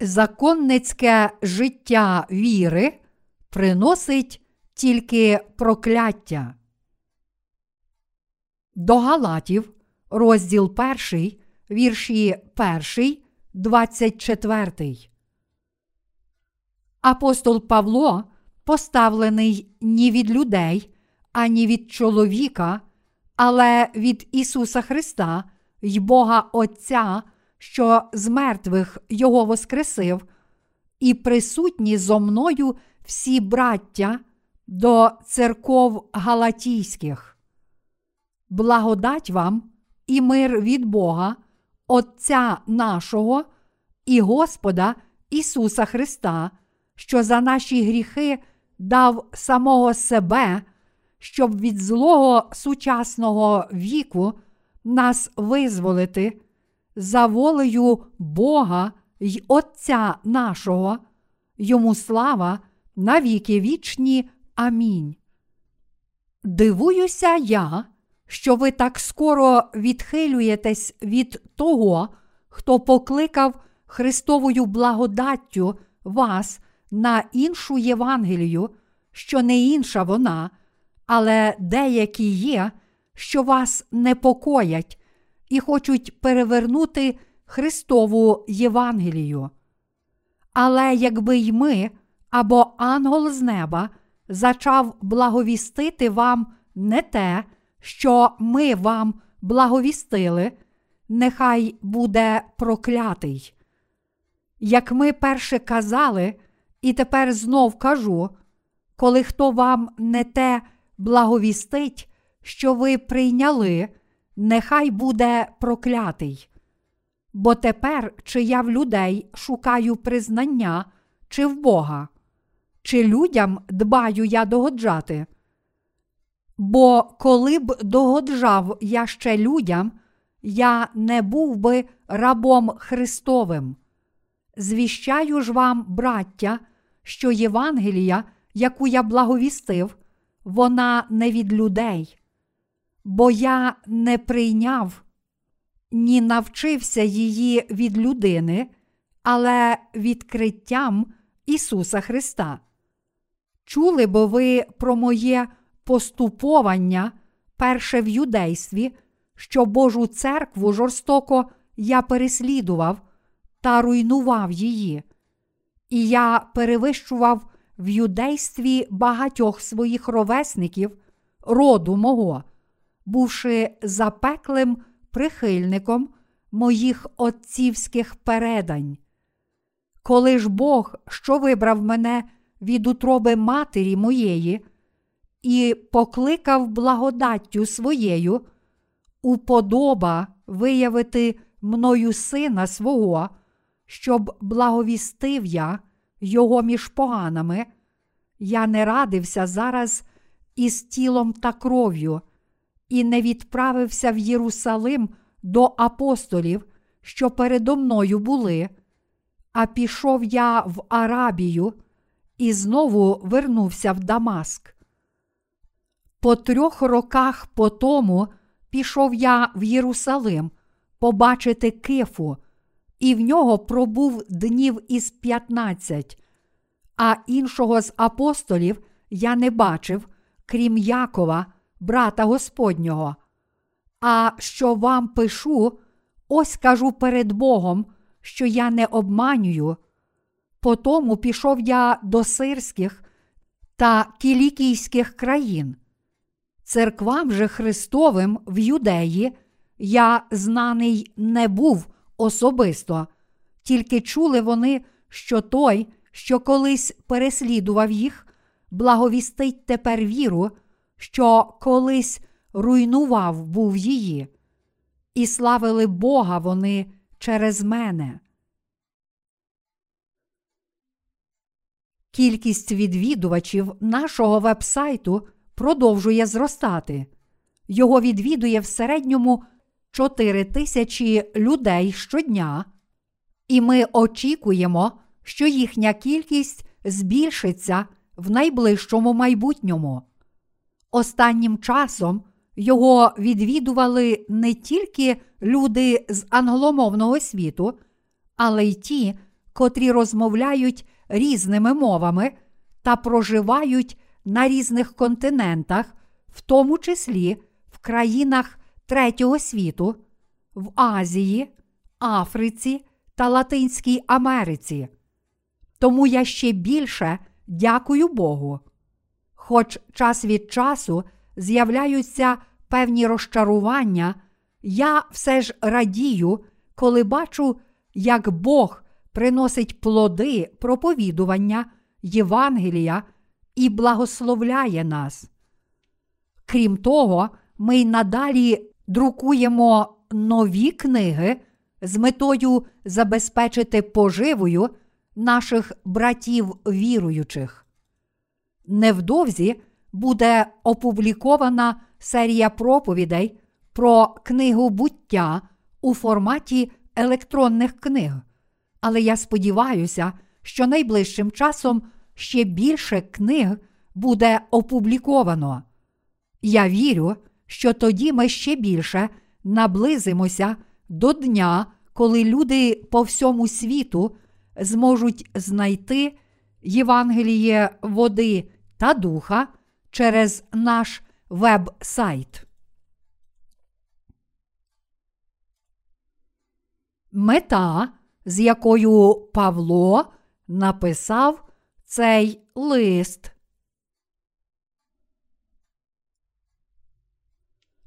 законницьке життя віри приносить тільки прокляття. До Галатів, розділ 1, вірші 1, 24. Апостол Павло поставлений ні від людей, ані від чоловіка, але від Ісуса Христа й Бога Отця, що з мертвих Його воскресив, і присутні зо мною всі браття до церков Галатійських. Благодать вам і мир від Бога, Отця нашого і Господа Ісуса Христа, що за наші гріхи дав самого себе, щоб від злого сучасного віку нас визволити за волею Бога й Отця нашого, йому слава на віки вічні. Амінь. Дивуюся я, що ви так скоро відхилюєтесь від того, хто покликав Христовою благодаттю вас на іншу Євангелію, що не інша вона, але деякі є, що вас непокоять і хочуть перевернути Христову Євангелію. Але якби й ми або ангел з неба зачав благовістити вам не те, що ми вам благовістили, нехай буде проклятий. Як ми перше казали, і тепер знов кажу, коли хто вам не те благовістить, що ви прийняли, нехай буде проклятий. Бо тепер, чи я в людей шукаю признання, чи в Бога, чи людям дбаю я догоджати. Бо коли б догоджав я ще людям, я не був би рабом Христовим. Звіщаю ж вам, браття, що Євангелія, яку я благовістив, вона не від людей, бо я не прийняв, ні навчився її від людини, але відкриттям Ісуса Христа. Чули бо ви про моє поступовання перше в юдействі, що Божу церкву жорстоко я переслідував та руйнував її. І я перевищував в юдействі багатьох своїх ровесників, роду мого, бувши запеклим прихильником моїх отцівських передань. Коли ж Бог, що вибрав мене від утроби матері моєї, і покликав благодаттю своєю, уподоба виявити мною сина свого, щоб благовістив я його між поганами, я не радився зараз із тілом та кров'ю, і не відправився в Єрусалим до апостолів, що передо мною були, а пішов я в Арабію і знову вернувся в Дамаск. По трьох роках по тому пішов я в Єрусалим побачити кифу, і в нього пробув днів із п'ятнадцять, а іншого з апостолів я не бачив, крім Якова, брата Господнього. А що вам пишу, ось кажу перед Богом, що я не обманюю. Потому пішов я до сирських та кілікійських країн. Церквам же Христовим в Юдеї я знаний не був особисто, тільки чули вони, що той, що колись переслідував їх, благовістить тепер віру, що колись руйнував був її, і славили Бога вони через мене. Кількість відвідувачів нашого вебсайту продовжує зростати. Його відвідує в середньому 4 тисячі людей щодня, і ми очікуємо, що їхня кількість збільшиться в найближчому майбутньому. Останнім часом його відвідували не тільки люди з англомовного світу, але й ті, котрі розмовляють різними мовами та проживають на різних континентах, в тому числі в країнах третього світу, в Азії, Африці та Латинській Америці. Тому я ще більше дякую Богу. Хоч час від часу з'являються певні розчарування, я все ж радію, коли бачу, як Бог приносить плоди проповідування Євангелія і благословляє нас. Крім того, ми й надалі друкуємо нові книги з метою забезпечити поживою наших братів віруючих. Невдовзі буде опублікована серія проповідей про книгу буття у форматі електронних книг. Але я сподіваюся, що найближчим часом ще більше книг буде опубліковано. Я вірю, що тоді ми ще більше наблизимося до дня, коли люди по всьому світу зможуть знайти Євангеліє води та духа через наш веб-сайт. Мета, з якою Павло написав цей лист.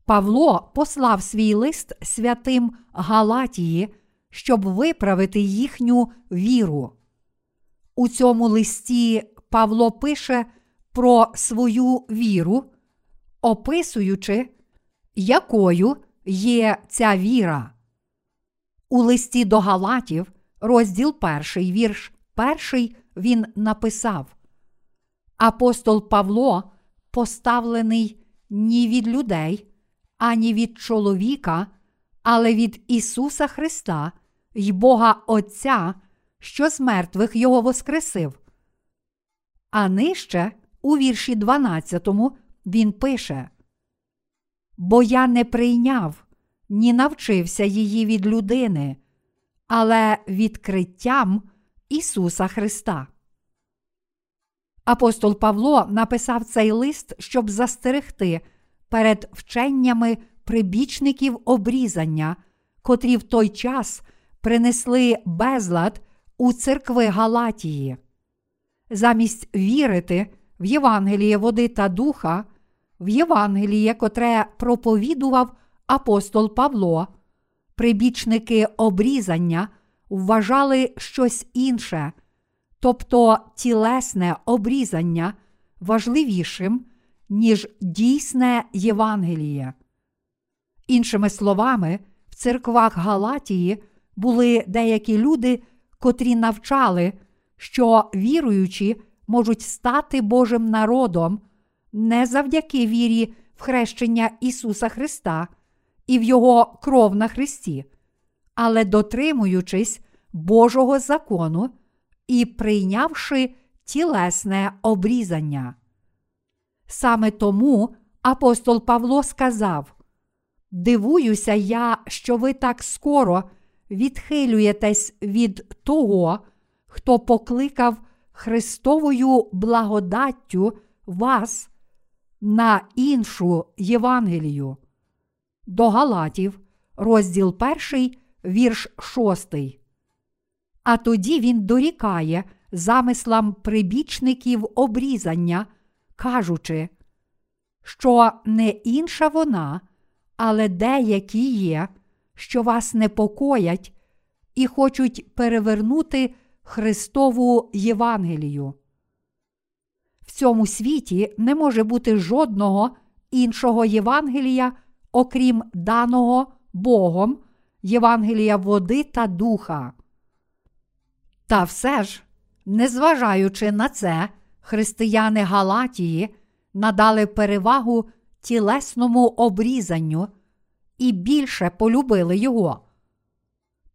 Павло послав свій лист святим Галатії, щоб виправити їхню віру. У цьому листі Павло пише про свою віру, описуючи, якою є ця віра. У листі до Галатів, розділ перший, вірш перший, він написав: Апостол Павло поставлений ні від людей, ані від чоловіка, але від Ісуса Христа й Бога Отця, що з мертвих Його воскресив. А нижче, у вірші 12, він пише: Бо я не прийняв, ні навчився її від людини, але відкриттям Ісуса Христа. Апостол Павло написав цей лист, щоб застерегти перед вченнями прибічників обрізання, котрі в той час принесли безлад у церкви Галатії. Замість вірити в Євангеліє води та духа, в Євангеліє, котре проповідував апостол Павло, прибічники обрізання вважали щось інше, тобто тілесне обрізання важливішим, ніж дійсне Євангеліє. Іншими словами, в церквах Галатії були деякі люди, котрі навчали, що віруючі можуть стати Божим народом не завдяки вірі в хрещення Ісуса Христа і в Його кров на Христі, але дотримуючись Божого закону і прийнявши тілесне обрізання. Саме тому апостол Павло сказав: Дивуюся я, що ви так скоро відхилюєтесь від того, хто покликав Христовою благодаттю вас на іншу Євангелію. До Галатів, розділ 1, вірш 6. А тоді він дорікає замислам прибічників обрізання, кажучи, що не інша вона, але деякі є, що вас непокоять і хочуть перевернути Христову Євангелію. В цьому світі не може бути жодного іншого Євангелія, окрім даного Богом, Євангелія води та духа. Та все ж, незважаючи на це, християни Галатії надали перевагу тілесному обрізанню і більше полюбили його.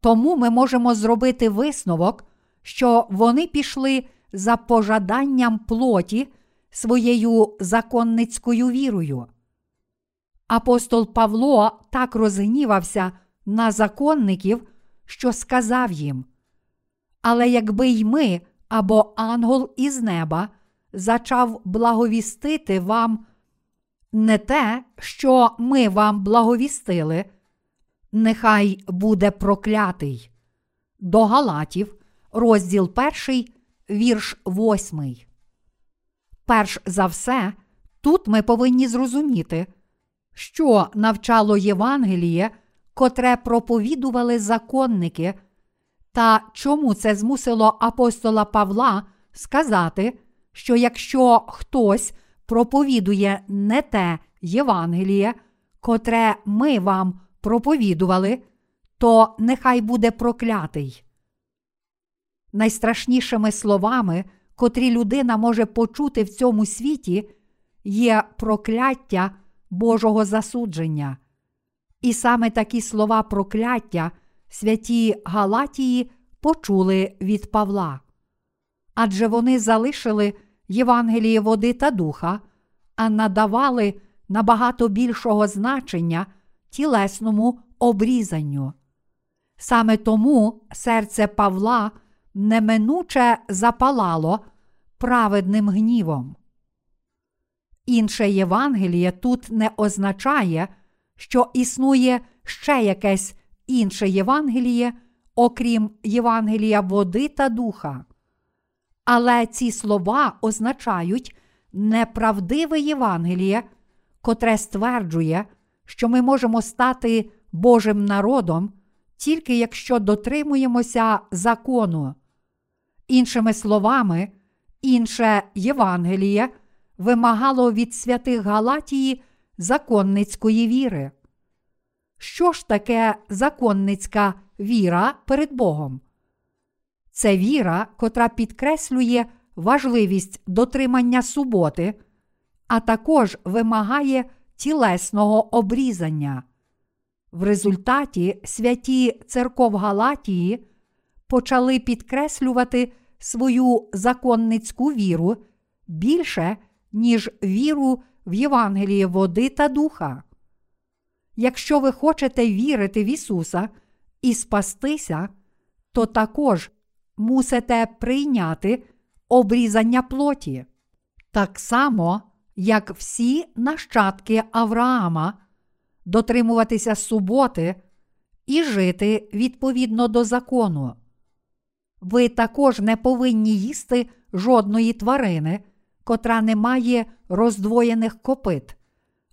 Тому ми можемо зробити висновок, що вони пішли за пожаданням плоті своєю законницькою вірою. Апостол Павло так розгнівався на законників, що сказав їм: Але якби й ми або ангел із неба зачав благовістити вам не те, що ми вам благовістили, нехай буде проклятий. До Галатів, розділ 1, вірш 8. Перш за все, тут ми повинні зрозуміти, що навчало Євангеліє, котре проповідували законники, та чому це змусило апостола Павла сказати, що якщо хтось проповідує не те Євангеліє, котре ми вам проповідували, то нехай буде проклятий. Найстрашнішими словами, котрі людина може почути в цьому світі, є прокляття Божого засудження. І саме такі слова прокляття святі Галатії почули від Павла. Адже вони залишили Євангеліє води та духа, а надавали набагато більшого значення тілесному обрізанню. Саме тому серце Павла неминуче запалало праведним гнівом. Інше Євангеліє тут не означає, що існує ще якесь інше Євангеліє, окрім Євангелія води та духа. Але ці слова означають неправдиве Євангеліє, котре стверджує, що ми можемо стати Божим народом тільки якщо дотримуємося закону. Іншими словами, інше Євангеліє вимагало від святих Галатії законницької віри. Що ж таке законницька віра перед Богом? Це віра, котра підкреслює важливість дотримання суботи, а також вимагає тілесного обрізання. В результаті святі церков Галатії почали підкреслювати свою законницьку віру більше, ніж віру в Євангеліє води та духа. Якщо ви хочете вірити в Ісуса і спастися, то також мусите прийняти обрізання плоті. Так само, як всі нащадки Авраама, дотримуватися суботи і жити відповідно до закону. Ви також не повинні їсти жодної тварини, котра не має роздвоєних копит,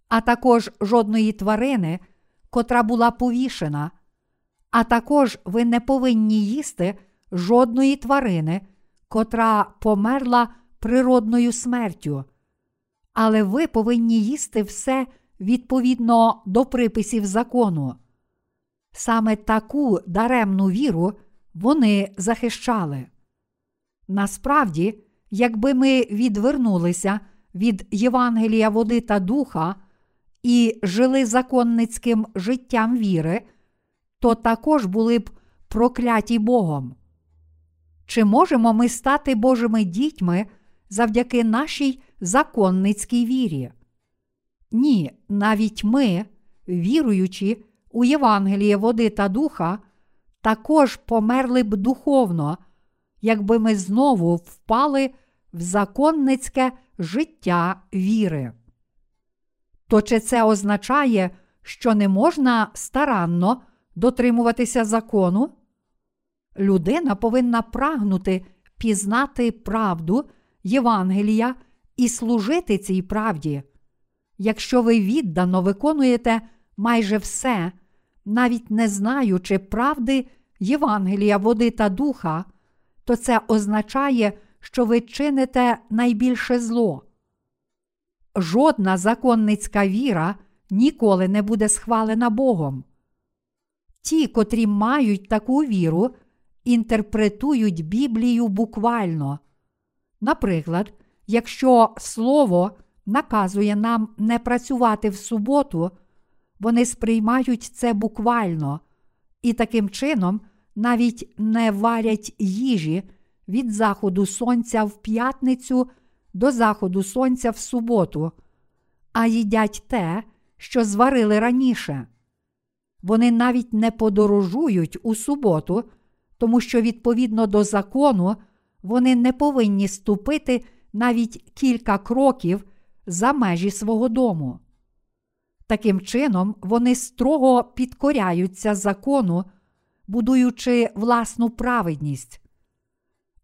а також жодної тварини, котра була повішена. А також ви не повинні їсти жодної тварини, котра померла природною смертю. Але ви повинні їсти все відповідно до приписів закону. Саме таку даремну віру вони захищали. Насправді, якби ми відвернулися від Євангелія води та духа і жили законницьким життям віри, то також були б прокляті Богом. Чи можемо ми стати Божими дітьми завдяки нашій законницькій вірі? Ні, навіть ми, віруючи у Євангеліє води та духа, також померли б духовно, якби ми знову впали в законницьке життя віри. То чи це означає, що не можна старанно дотримуватися закону? Людина повинна прагнути пізнати правду Євангелія і служити цій правді. Якщо ви віддано виконуєте майже все, навіть не знаючи правди Євангелія, води та духа, то це означає, що ви чините найбільше зло. Жодна законницька віра ніколи не буде схвалена Богом. Ті, котрі мають таку віру, інтерпретують Біблію буквально. Наприклад, якщо Слово наказує нам не працювати в суботу, вони сприймають це буквально і таким чином навіть не варять їжі від заходу сонця в п'ятницю до заходу сонця в суботу, а їдять те, що зварили раніше. Вони навіть не подорожують у суботу, тому що відповідно до закону вони не повинні ступити навіть кілька кроків за межі свого дому. Таким чином, вони строго підкоряються закону, будуючи власну праведність.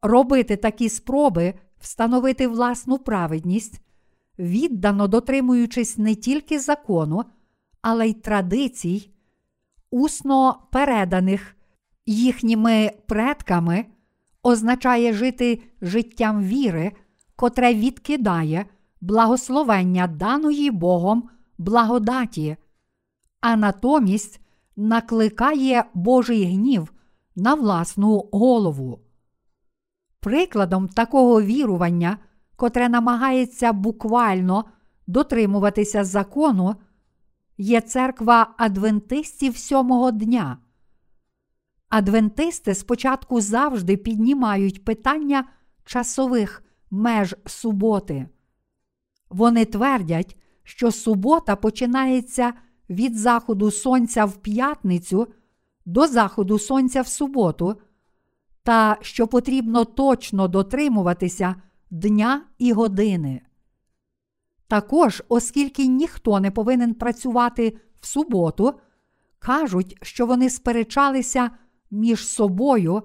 Робити такі спроби встановити власну праведність, віддано дотримуючись не тільки закону, але й традицій, усно переданих їхніми предками, означає жити життям віри, котре відкидає благословення даної Богом благодаті, а натомість накликає Божий гнів на власну голову. Прикладом такого вірування, котре намагається буквально дотримуватися закону, є церква адвентистів сьомого дня. Адвентисти спочатку завжди піднімають питання часових меж суботи. Вони твердять, що субота починається від заходу сонця в п'ятницю до заходу сонця в суботу, та що потрібно точно дотримуватися дня і години. Також, оскільки ніхто не повинен працювати в суботу, кажуть, що вони сперечалися між собою,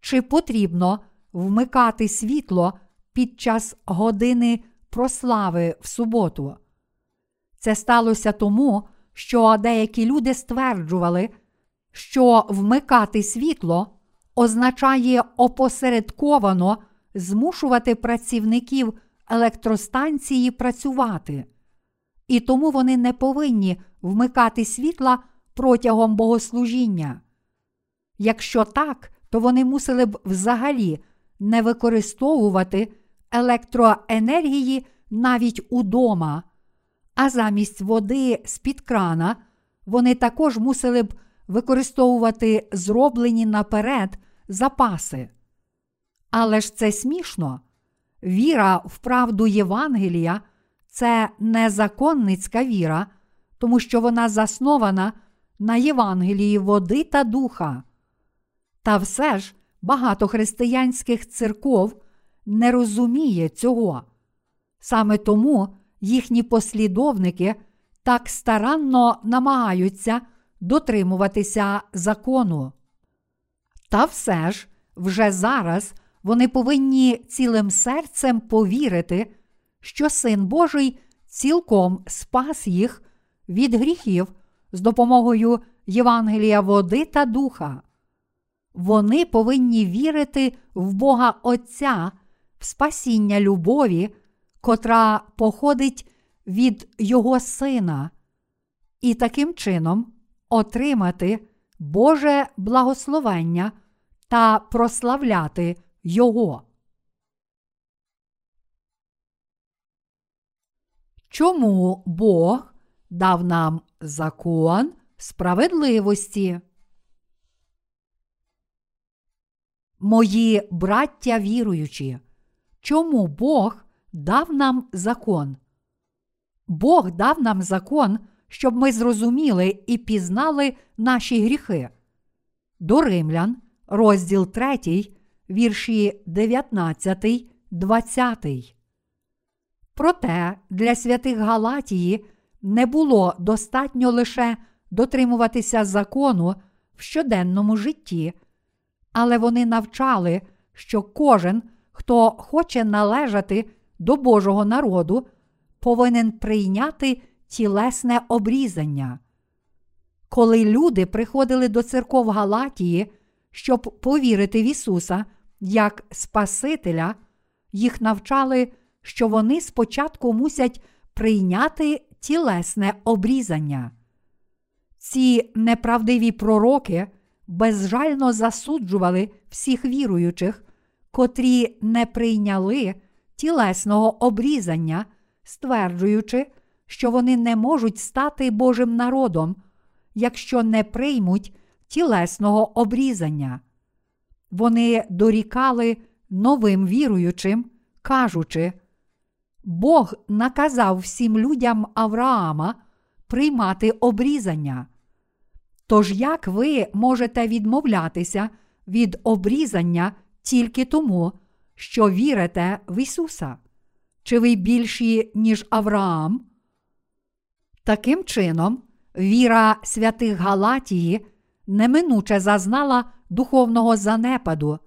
чи потрібно вмикати світло під час години прослави в суботу. Це сталося тому, що деякі люди стверджували, що вмикати світло означає опосередковано змушувати працівників електростанції працювати, і тому вони не повинні вмикати світла протягом богослужіння. Якщо так, то вони мусили б взагалі не використовувати електроенергії навіть удома, а замість води з-під крана вони також мусили б використовувати зроблені наперед запаси. Але ж це смішно. Віра в правду Євангелія це не законницька віра, тому що вона заснована на Євангелії води та духа. Та все ж багато християнських церков не розуміє цього. Саме тому їхні послідовники так старанно намагаються дотримуватися закону. Та все ж вже зараз вони повинні цілим серцем повірити, що Син Божий цілком спас їх від гріхів з допомогою Євангелія води та духа. Вони повинні вірити в Бога Отця, в спасіння любові, котра походить від Його Сина, і таким чином отримати Боже благословення та прославляти Його. Чому Бог дав нам закон справедливості? Мої браття віруючі, чому Бог дав нам закон? Бог дав нам закон, щоб ми зрозуміли і пізнали наші гріхи. До Римлян, розділ 3, вірші 19, 20. Проте для святих Галатії не було достатньо лише дотримуватися закону в щоденному житті, але вони навчали, що кожен, хто хоче належати до Божого народу, повинен прийняти тілесне обрізання. Коли люди приходили до церков Галатії, щоб повірити в Ісуса як Спасителя, їх навчали, що вони спочатку мусять прийняти тілесне обрізання. Ці неправдиві пророки безжально засуджували всіх віруючих, котрі не прийняли тілесного обрізання, стверджуючи, що вони не можуть стати Божим народом, якщо не приймуть тілесного обрізання. Вони дорікали новим віруючим, кажучи, Бог наказав всім людям Авраама приймати обрізання. Тож як ви можете відмовлятися від обрізання тільки тому, що вірите в Ісуса? Чи ви більші, ніж Авраам? Таким чином, віра святих Галатії неминуче зазнала духовного занепаду.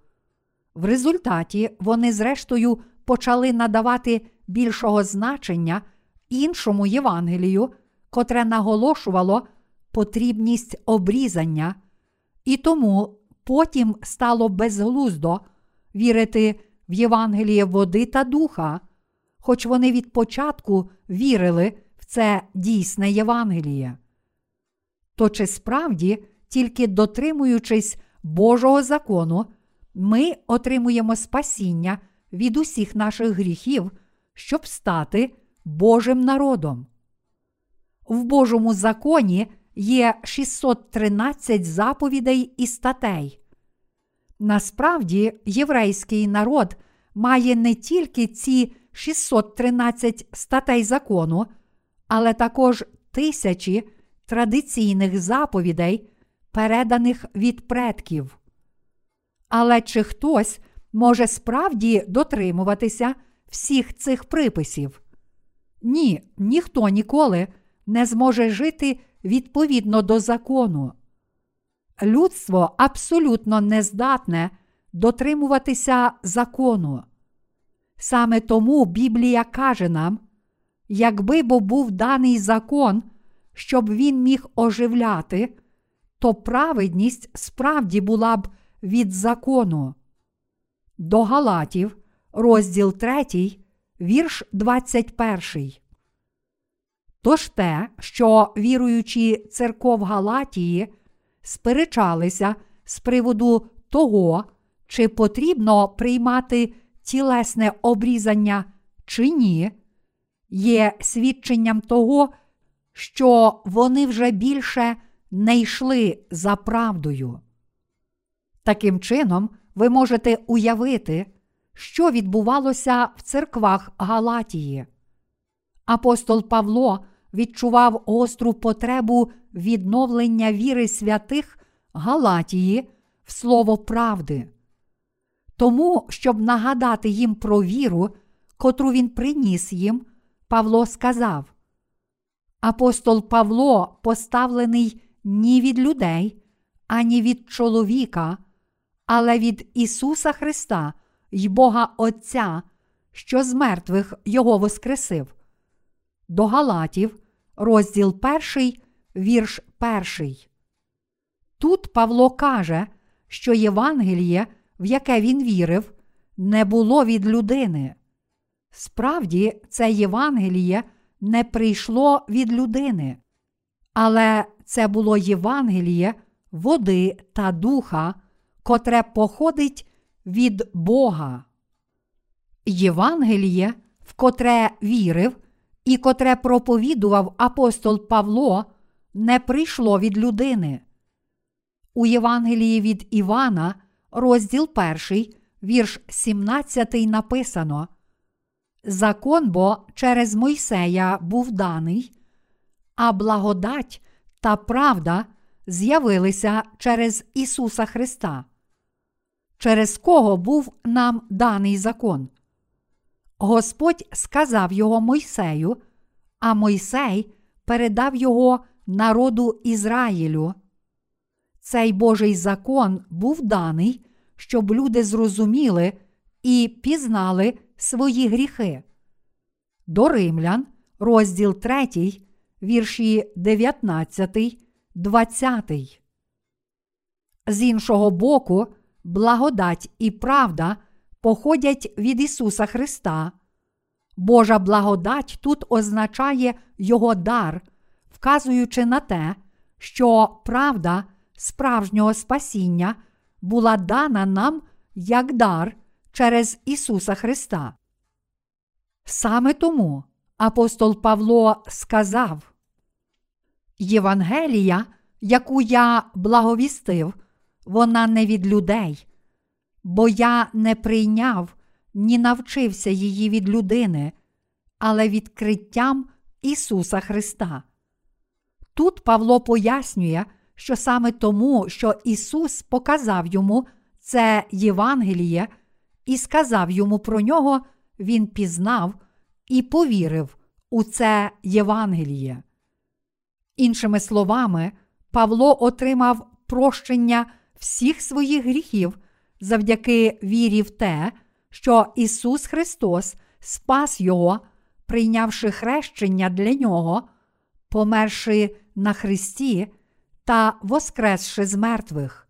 В результаті вони, зрештою, почали надавати більшого значення іншому Євангелію, котре наголошувало потрібність обрізання, і тому потім стало безглуздо вірити в Євангеліє води та духа, хоч вони від початку вірили в це дійсне Євангеліє. То чи справді, тільки дотримуючись Божого закону, ми отримуємо спасіння від усіх наших гріхів, щоб стати Божим народом. В Божому законі є 613 заповідей і статей. Насправді, єврейський народ має не тільки ці 613 статей закону, але також тисячі традиційних заповідей, переданих від предків. Але чи хтось може справді дотримуватися всіх цих приписів? Ні, ніхто ніколи не зможе жити відповідно до закону. Людство абсолютно не здатне дотримуватися закону. Саме тому Біблія каже нам, якби бо був даний закон, щоб він міг оживляти, то праведність справді була б від закону. До Галатів, розділ 3, вірш 21. Тож те, що віруючі церков Галатії сперечалися з приводу того, чи потрібно приймати тілесне обрізання чи ні, є свідченням того, що вони вже більше не йшли за правдою. Таким чином, ви можете уявити, що відбувалося в церквах Галатії. Апостол Павло відчував гостру потребу відновлення віри святих Галатії в слово правди. Тому, щоб нагадати їм про віру, котру він приніс їм, Павло сказав: Апостол Павло поставлений ні від людей, ані від чоловіка, але від Ісуса Христа й Бога Отця, що з мертвих Його воскресив. До Галатів, розділ 1, вірш 1. Тут Павло каже, що Євангеліє, в яке він вірив, не було від людини. Справді, це Євангеліє не прийшло від людини, але це було Євангеліє води та духа, котре походить від Бога. Євангеліє, в котре вірив і котре проповідував апостол Павло, не прийшло від людини. У Євангелії від Івана, розділ 1, вірш 17 написано: Закон бо через Мойсея був даний, а благодать та правда з'явилися через Ісуса Христа. Через кого був нам даний закон? Господь сказав його Мойсею, а Мойсей передав його народу Ізраїлю. Цей Божий закон був даний, щоб люди зрозуміли і пізнали свої гріхи. До Римлян, розділ 3, вірші 19, 20. З іншого боку, благодать і правда походять від Ісуса Христа. Божа благодать тут означає Його дар, вказуючи на те, що правда справжнього спасіння була дана нам як дар через Ісуса Христа. Саме тому апостол Павло сказав: Євангелія, яку я благовістив, вона не від людей, бо я не прийняв ні навчився її від людини, але відкриттям Ісуса Христа. Тут Павло пояснює, що саме тому, що Ісус показав йому це Євангеліє і сказав йому про нього, він пізнав і повірив у це Євангеліє. Іншими словами, Павло отримав прощення всіх своїх гріхів завдяки вірі в те, що Ісус Христос спас Його, прийнявши хрещення для нього, померши на Христі та воскресши з мертвих.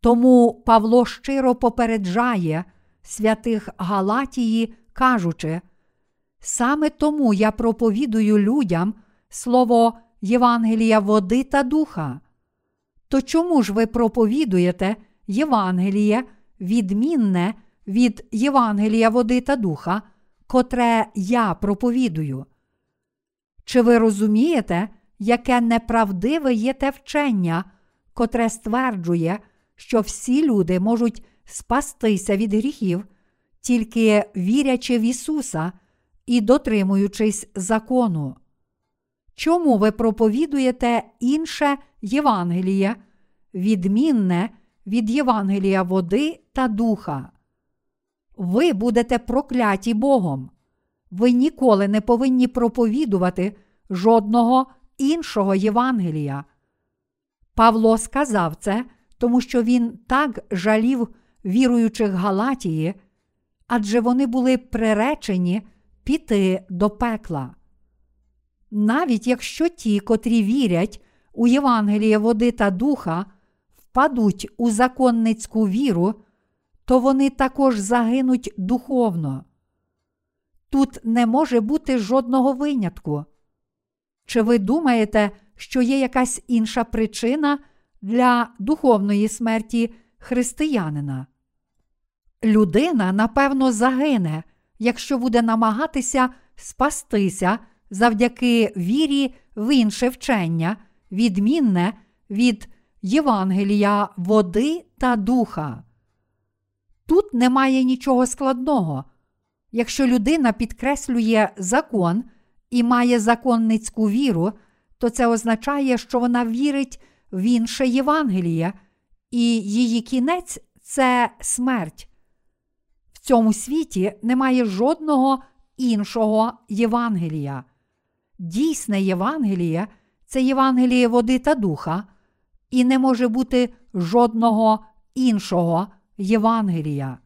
Тому Павло щиро попереджає святих Галатії, кажучи, саме тому я проповідую людям слово Євангелія води та духа. То чому ж ви проповідуєте Євангеліє, відмінне від Євангелія води та духа, котре я проповідую? Чи ви розумієте, яке неправдиве є те вчення, котре стверджує, що всі люди можуть спастися від гріхів, тільки вірячи в Ісуса і дотримуючись закону? Чому ви проповідуєте інше Євангеліє, відмінне від Євангелія води та духа? Ви будете прокляті Богом. Ви ніколи не повинні проповідувати жодного іншого Євангелія. Павло сказав це, тому що він так жалів віруючих Галатії, адже вони були приречені піти до пекла. Навіть якщо ті, котрі вірять у Євангеліє води та духа, впадуть у законницьку віру, то вони також загинуть духовно. Тут не може бути жодного винятку. Чи ви думаєте, що є якась інша причина для духовної смерті християнина? Людина, напевно, загине, якщо буде намагатися спастися завдяки вірі в інше вчення, відмінне від Євангелія води та духа. Тут немає нічого складного. Якщо людина підкреслює закон і має законницьку віру, то це означає, що вона вірить в інше Євангеліє, і її кінець це смерть. В цьому світі немає жодного іншого Євангелія. Дійсне Євангеліє це Євангеліє води та духа, і не може бути жодного іншого Євангелія.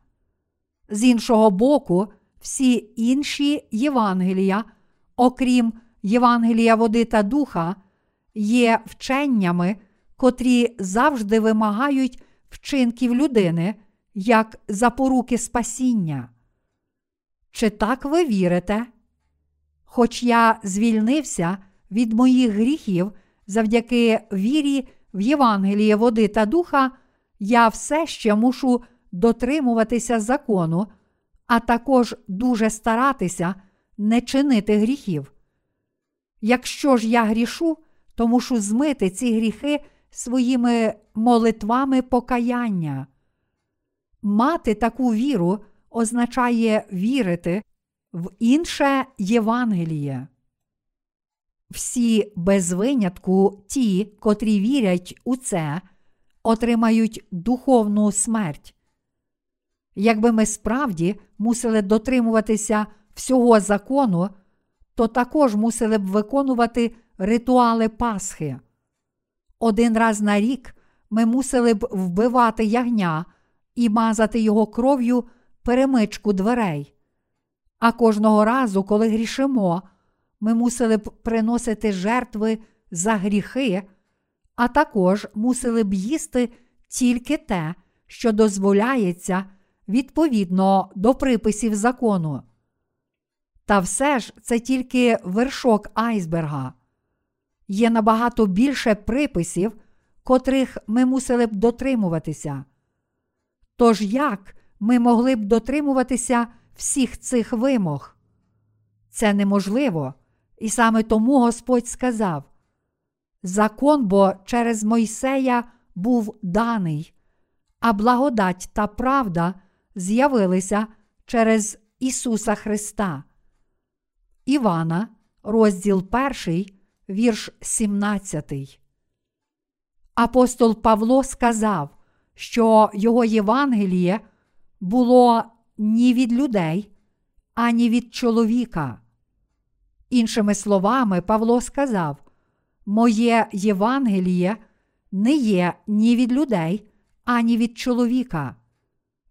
З іншого боку, всі інші Євангелія, окрім Євангелія води та духа, є вченнями, котрі завжди вимагають вчинків людини як запоруки спасіння. Чи так ви вірите? Хоч я звільнився від моїх гріхів завдяки вірі в Євангеліє води та духа, я все ще мушу дотримуватися закону, а також дуже старатися не чинити гріхів. Якщо ж я грішу, то мушу змити ці гріхи своїми молитвами покаяння. Мати таку віру означає вірити в інше Євангеліє. Всі без винятку ті, котрі вірять у це, отримають духовну смерть. Якби ми справді мусили дотримуватися всього закону, то також мусили б виконувати ритуали Пасхи. Один раз на рік ми мусили б вбивати ягня і мазати його кров'ю перемичку дверей. А кожного разу, коли грішимо, ми мусили б приносити жертви за гріхи, а також мусили б їсти тільки те, що дозволяється відповідно до приписів закону. Та все ж це тільки вершок айсберга. Є набагато більше приписів, котрих ми мусили б дотримуватися. Тож як ми могли б дотримуватися всіх цих вимог? Це неможливо, і саме тому Господь сказав: Закон бо через Мойсея був даний, а благодать та правда з'явилися через Ісуса Христа. Івана, розділ 1, вірш 17. Апостол Павло сказав, що його Євангеліє було ні від людей, ані від чоловіка. Іншими словами, Павло сказав: Моє Євангеліє не є ні від людей, ані від чоловіка.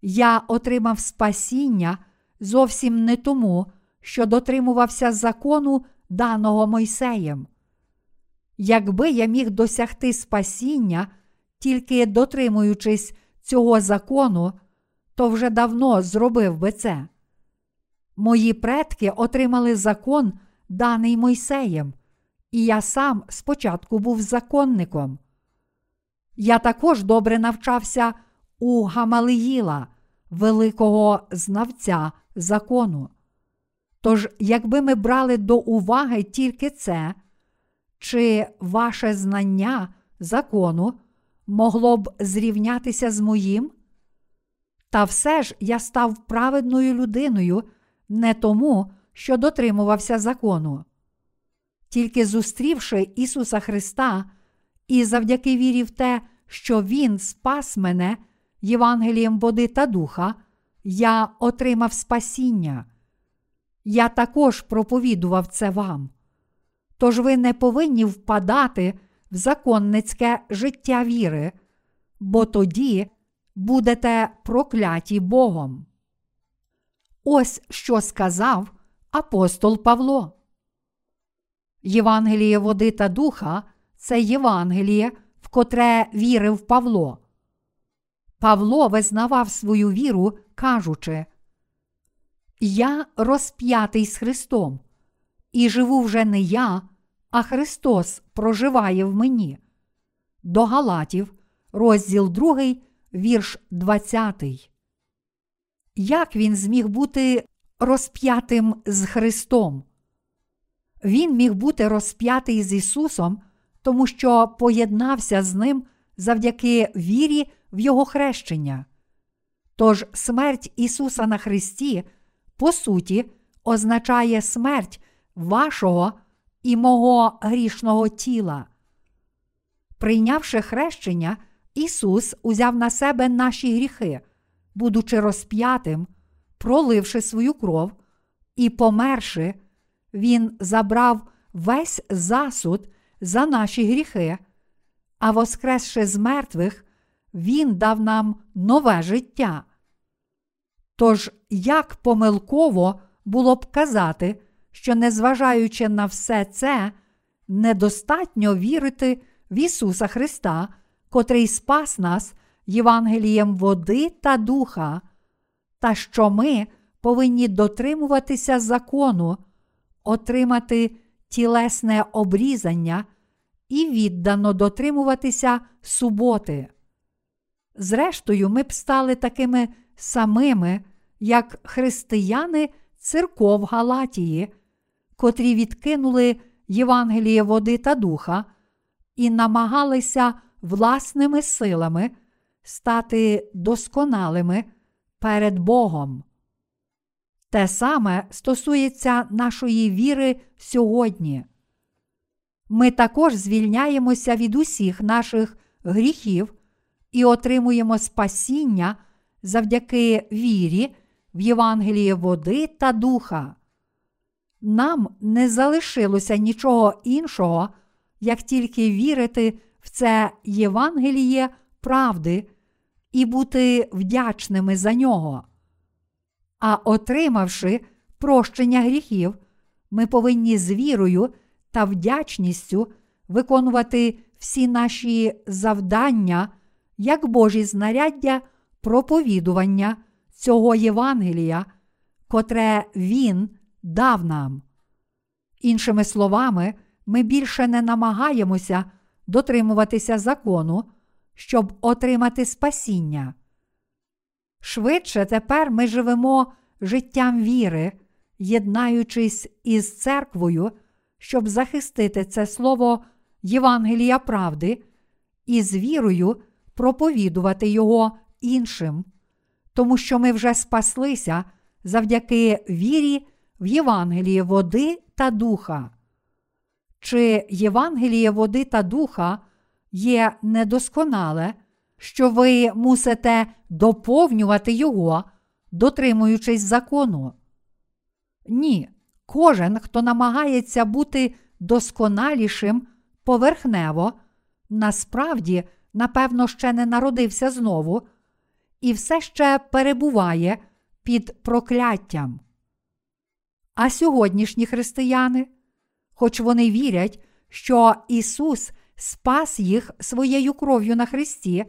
Я отримав спасіння зовсім не тому, що дотримувався закону, даного Мойсеєм. Якби я міг досягти спасіння, тільки дотримуючись цього закону, то вже давно зробив би це. Мої предки отримали закон, даний Мойсеєм, і я сам спочатку був законником. Я також добре навчався у Гамалиїла, великого знавця закону. Тож, якби ми брали до уваги тільки це, чи ваше знання закону могло б зрівнятися з моїм? Та все ж я став праведною людиною не тому, що дотримувався закону. Тільки зустрівши Ісуса Христа і завдяки вірі в те, що Він спас мене Євангелієм води та духа, я отримав спасіння. Я також проповідував це вам. Тож ви не повинні впадати в законницьке життя віри, бо тоді будете прокляті Богом. Ось що сказав апостол Павло. Євангеліє води та духа це Євангеліє, в котре вірив Павло. Павло визнавав свою віру, кажучи, Я розп'ятий з Христом, і живу вже не я, а Христос проживає в мені. До Галатів, розділ 2, вірш 20. Як він зміг бути розп'ятим з Христом? Він міг бути розп'ятий з Ісусом, тому що поєднався з Ним завдяки вірі в Його хрещення. Тож смерть Ісуса на Христі, по суті, означає смерть вашого і мого грішного тіла. Прийнявши хрещення, Ісус узяв на себе наші гріхи, будучи розп'ятим, проливши свою кров і померши, Він забрав весь засуд за наші гріхи, а воскресши з мертвих, Він дав нам нове життя. Тож, як помилково було б казати, що, незважаючи на все це, недостатньо вірити в Ісуса Христа, котрий спас нас Євангелієм води та духа, та що ми повинні дотримуватися закону, отримати тілесне обрізання і віддано дотримуватися суботи. Зрештою, ми б стали такими самими, як християни церков Галатії, котрі відкинули Євангеліє води та духа і намагалися власними силами стати досконалими перед Богом. Те саме стосується нашої віри сьогодні. Ми також звільняємося від усіх наших гріхів і отримуємо спасіння завдяки вірі в Євангеліє води та духа. Нам не залишилося нічого іншого, як тільки вірити в це Євангеліє правди і бути вдячними за нього. А отримавши прощення гріхів, ми повинні з вірою та вдячністю виконувати всі наші завдання як Божі знаряддя проповідування цього Євангелія, котре Він дав нам. Іншими словами, ми більше не намагаємося дотримуватися закону, щоб отримати спасіння. Швидше тепер ми живемо життям віри, єднаючись із церквою, щоб захистити це слово Євангелія правди і з вірою проповідувати його іншим, тому що ми вже спаслися завдяки вірі в Євангеліє води та духа. Чи Євангеліє води та духа є недосконале, що ви мусите доповнювати його, дотримуючись закону. Ні, кожен, хто намагається бути досконалішим поверхнево, насправді, напевно, ще не народився знову і все ще перебуває під прокляттям. А сьогоднішні християни, хоч вони вірять, що Ісус спас їх своєю кров'ю на Христі,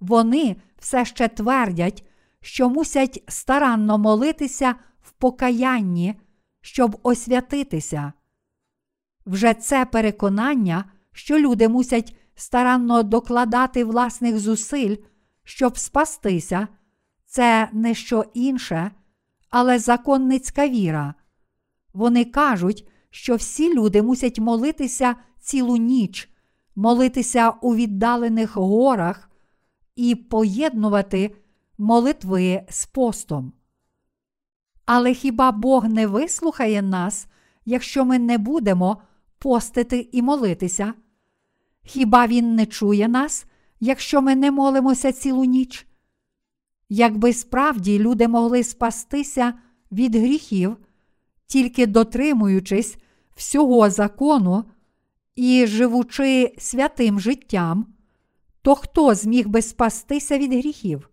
вони все ще твердять, що мусять старанно молитися в покаянні, щоб освятитися. Вже це переконання, що люди мусять старанно докладати власних зусиль, щоб спастися, це не що інше, але законницька віра. Вони кажуть, що всі люди мусять молитися цілу ніч, молитися у віддалених горах і поєднувати молитви з постом. Але хіба Бог не вислухає нас, якщо ми не будемо постити і молитися? Хіба Він не чує нас, якщо ми не молимося цілу ніч? Якби справді люди могли спастися від гріхів, тільки дотримуючись всього закону і живучи святим життям, то хто зміг би спастися від гріхів?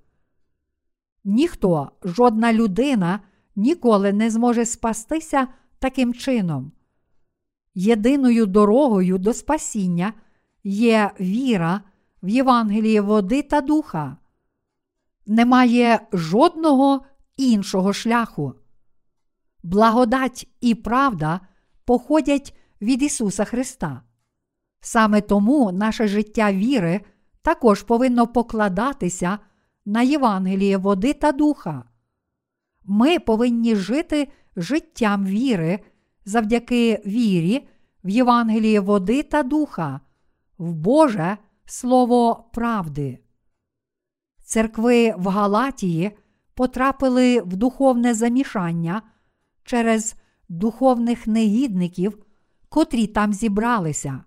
Ніхто, жодна людина ніколи не зможе спастися таким чином. Єдиною дорогою до спасіння є віра в Євангеліє води та духа. Немає жодного іншого шляху. Благодать і правда походять від Ісуса Христа. Саме тому наше життя віри також повинно покладатися на Євангеліє води та духа. Ми повинні жити життям віри завдяки вірі в Євангеліє води та духа, в Боже Слово правди. Церкви в Галатії потрапили в духовне замішання через духовних негідників, котрі там зібралися.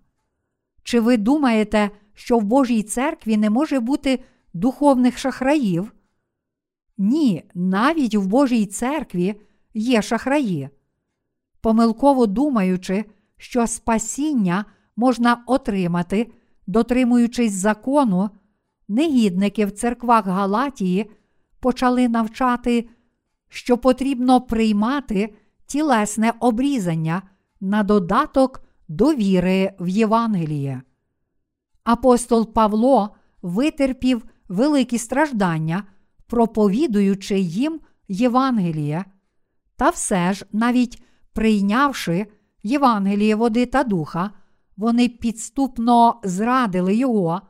Чи ви думаєте, що в Божій церкві не може бути духовних шахраїв? Ні, навіть в Божій церкві є шахраї. Помилково думаючи, що спасіння можна отримати, дотримуючись закону, негідники в церквах Галатії почали навчати, що потрібно приймати тілесне обрізання на додаток до віри в Євангеліє. Апостол Павло витерпів великі страждання, проповідуючи їм Євангеліє, та все ж, навіть прийнявши Євангеліє води та духа, вони підступно зрадили його,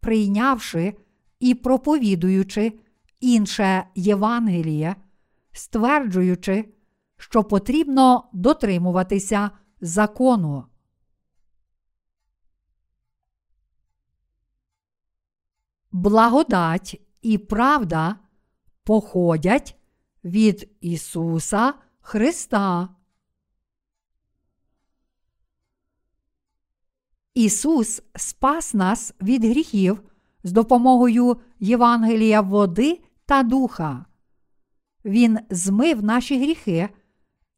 прийнявши і проповідуючи інше Євангеліє, стверджуючи, що потрібно дотримуватися закону. Благодать і правда походять від Ісуса Христа. Ісус спас нас від гріхів з допомогою Євангелія води та духа. Він змив наші гріхи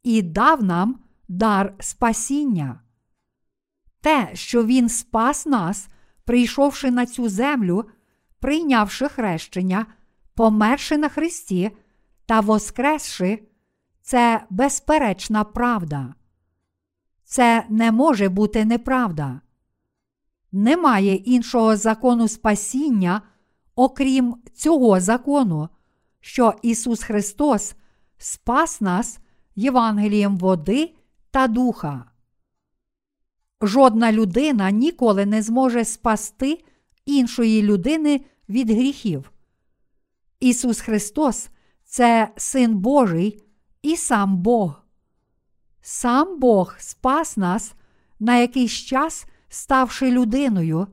і дав нам дар спасіння. Те, що Він спас нас, прийшовши на цю землю, прийнявши хрещення, померши на Христі та воскресши, це безперечна правда. Це не може бути неправда. Немає іншого закону спасіння, окрім цього закону, що Ісус Христос спас нас Євангелієм води та духа. Жодна людина ніколи не зможе спасти іншої людини від гріхів. Ісус Христос це Син Божий і сам Бог. Сам Бог спас нас на якийсь час, ставши людиною,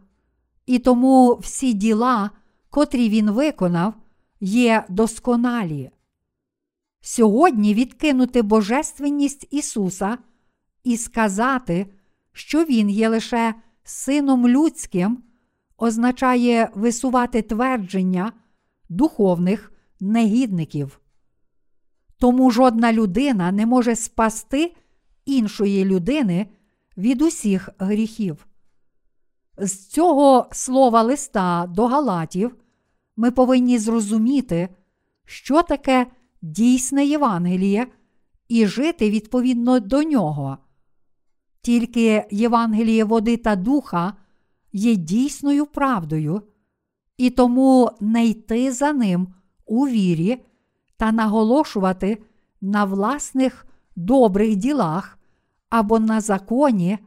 і тому всі діла, котрі Він виконав, є досконалі. Сьогодні відкинути Божественність Ісуса і сказати, що Він є лише Сином людським, означає висувати твердження духовних негідників. Тому жодна людина не може спасти іншої людини від усіх гріхів. З цього слова листа до Галатів ми повинні зрозуміти, що таке дійсне Євангеліє і жити відповідно до нього. Тільки Євангеліє води та духа є дійсною правдою, і тому не йти за ним у вірі та наголошувати на власних добрих ділах або на законі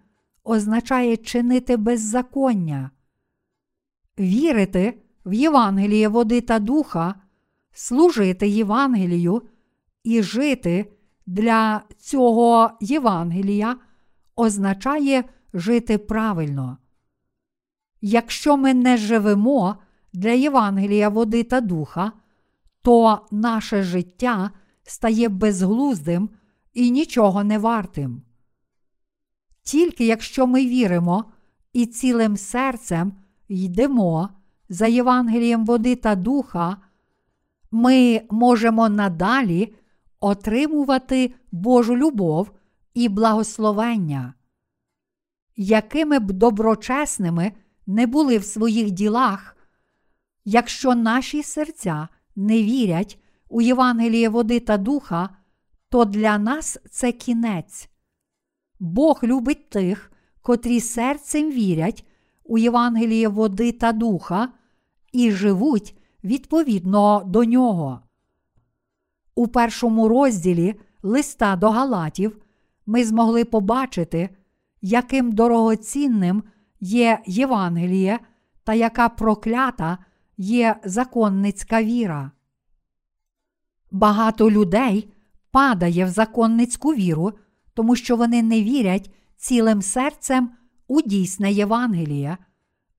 означає чинити беззаконня. Вірити в Євангеліє води та духа, служити Євангелію і жити для цього Євангелія означає жити правильно. Якщо ми не живемо для Євангелія води та духа, то наше життя стає безглуздим і нічого не вартим. Тільки якщо ми віримо і цілим серцем йдемо за Євангелієм води та духа, ми можемо надалі отримувати Божу любов і благословення. Якими б доброчесними не були в своїх ділах, якщо наші серця не вірять у Євангеліє води та духа, то для нас це кінець. Бог любить тих, котрі серцем вірять у Євангеліє води та духа і живуть відповідно до нього. У першому розділі листа до Галатів ми змогли побачити, яким дорогоцінним є Євангеліє та яка проклята є законницька віра. Багато людей падає в законницьку віру, тому що вони не вірять цілим серцем у дійсне Євангеліє,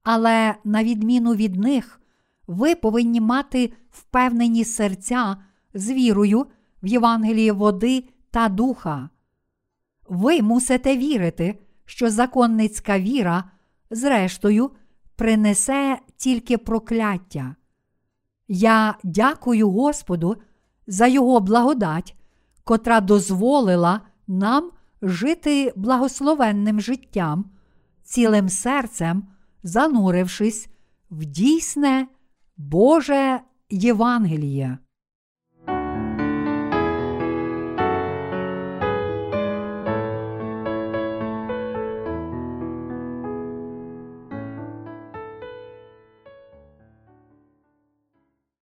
але, на відміну від них, ви повинні мати впевнені серця з вірою в Євангеліє води та духа. Ви мусите вірити, що законницька віра, зрештою, принесе тільки прокляття. Я дякую Господу за Його благодать, котра дозволила нам жити благословенним життям, цілим серцем, занурившись в дійсне Боже Євангеліє.